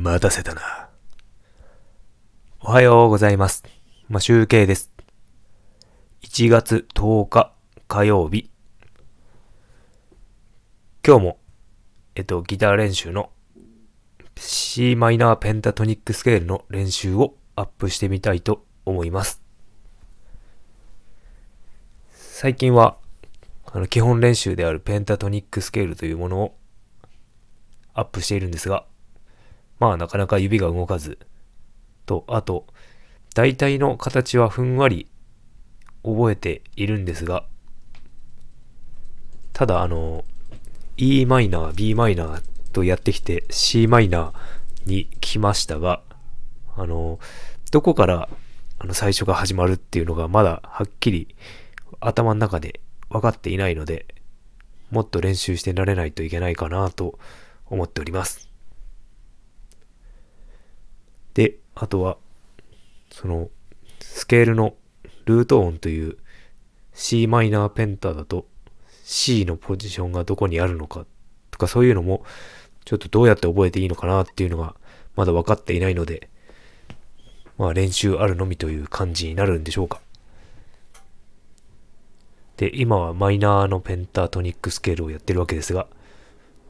待たせたな。おはようございます。まあ、集計です。1月10日火曜日。今日も、えっと、ギター練習の c マイナーペンタトニックスケールの練習をアップしてみたいと思います。最近は、あの、基本練習であるペンタトニックスケールというものをアップしているんですが、まあなかなか指が動かず、と、あと、大体の形はふんわり覚えているんですが、ただあの、e マイナー、b マイナーとやってきて c マイナーに来ましたが、あの、どこからあの最初が始まるっていうのがまだはっきり頭の中で分かっていないので、もっと練習してられないといけないかなと思っております。で、あとは、その、スケールのルート音という c マイナーペンタだと C のポジションがどこにあるのかとかそういうのもちょっとどうやって覚えていいのかなっていうのがまだ分かっていないので、まあ練習あるのみという感じになるんでしょうか。で、今はマイナーのペンタトニックスケールをやってるわけですが、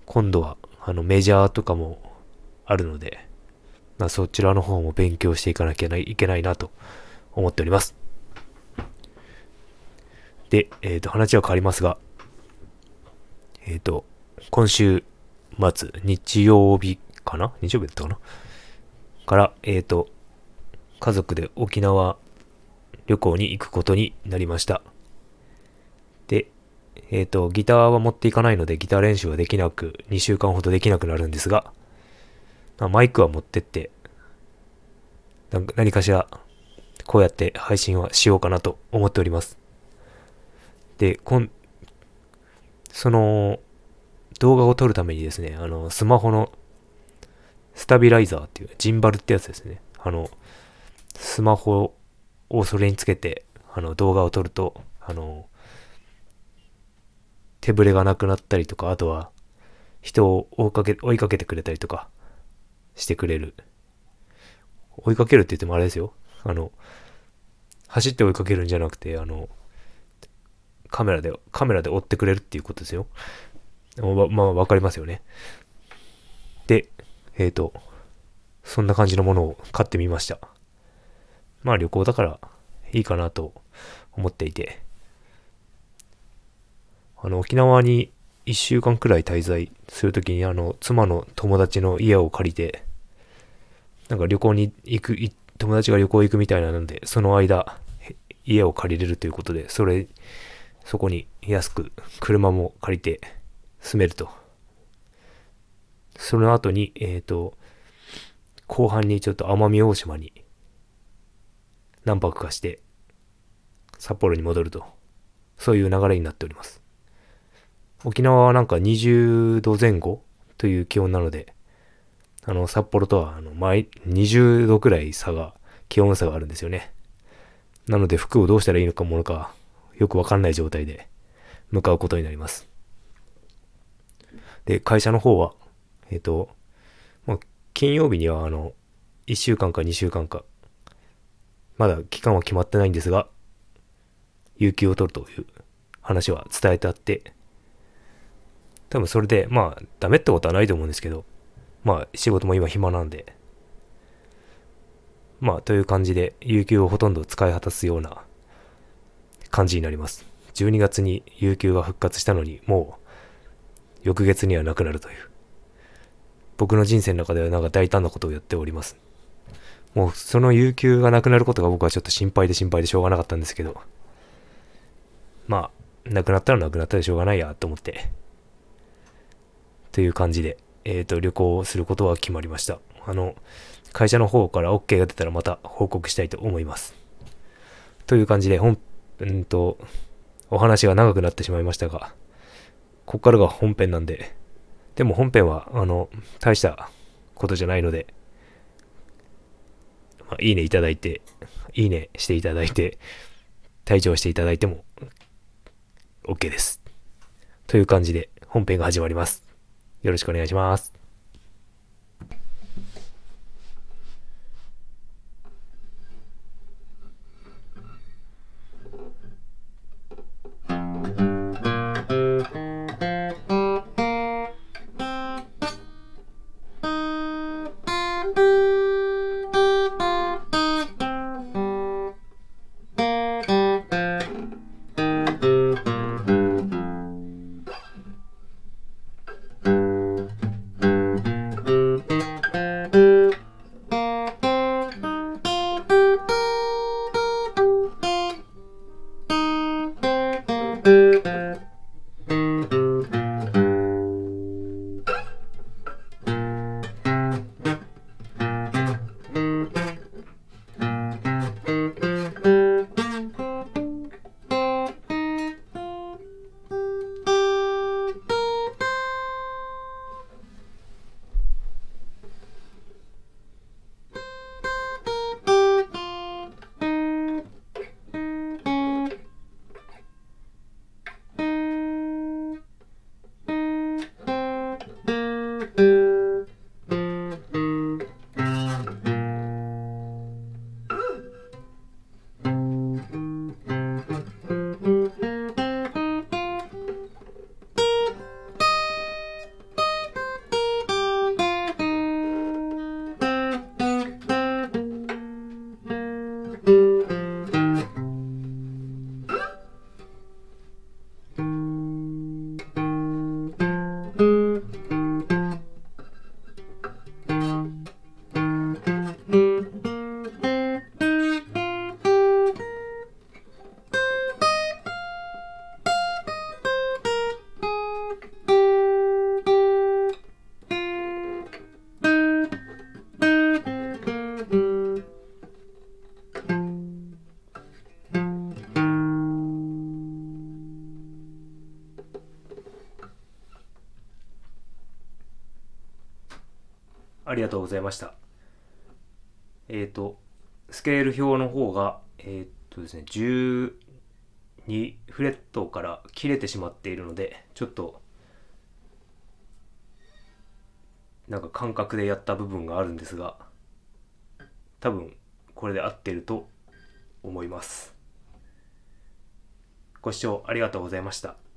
今度はあのメジャーとかもあるので、まあ、そちらの方も勉強していかなきゃいけないなと思っております。で、えっ、と、話は変わりますが、えっ、と、今週末、日曜日かな？日曜日だったかな？から、えっ、と、家族で沖縄旅行に行くことになりました。で、えっ、と、ギターは持っていかないので、ギター練習はできなく、2週間ほどできなくなるんですが、マイクは持ってって、なんか何かしら、こうやって配信はしようかなと思っております。で、こん、その、動画を撮るためにですね、あの、スマホのスタビライザーっていう、ジンバルってやつですね。あの、スマホをそれにつけて、あの、動画を撮ると、あの、手ぶれがなくなったりとか、あとは、人を追いかけ、追いかけてくれたりとか、してくれる。追いかけるって言ってもあれですよ。あの、走って追いかけるんじゃなくて、あの、カメラで、カメラで追ってくれるっていうことですよ。ま、あ、わかりますよね。で、えっ、ー、と、そんな感じのものを買ってみました。まあ旅行だからいいかなと思っていて、あの、沖縄に1週間くらい滞在するときに、あの、妻の友達の家を借りて、なんか旅行に行く、友達が旅行行くみたいなので、その間、家を借りれるということで、それ、そこに安く車も借りて住めると。その後に、えっ、ー、と、後半にちょっと奄美大島に何泊かして札幌に戻ると。そういう流れになっております。沖縄はなんか20度前後という気温なので、あの、札幌とは、あの、毎、20度くらい差が、気温差があるんですよね。なので服をどうしたらいいのかものか、よくわかんない状態で向かうことになります。で、会社の方は、えっ、ー、と、まあ、金曜日にはあの、1週間か2週間か、まだ期間は決まってないんですが、有給を取るという話は伝えてあって、多分それで、まあ、ダメってことはないと思うんですけど、まあ、仕事も今暇なんで、まあ、という感じで、有給をほとんど使い果たすような感じになります。12月に有給が復活したのに、もう、翌月にはなくなるという。僕の人生の中ではなんか大胆なことをやっております。もう、その有給がなくなることが僕はちょっと心配で心配でしょうがなかったんですけど、まあ、なくなったらなくなったでしょうがないやと思って、という感じで、えっ、ー、と、旅行することは決まりました。あの、会社の方から OK が出たらまた報告したいと思います。という感じで、本、うんと、お話が長くなってしまいましたが、ここからが本編なんで、でも本編は、あの、大したことじゃないので、まあ、いいねいただいて、いいねしていただいて、退場していただいても、OK です。という感じで、本編が始まります。よろしくお願いします。ありがとうございました。えっ、と、スケール表の方が、えっ、とですね、12フレットから切れてしまっているので、ちょっと、なんか感覚でやった部分があるんですが、多分これで合ってると思います。ご視聴ありがとうございました。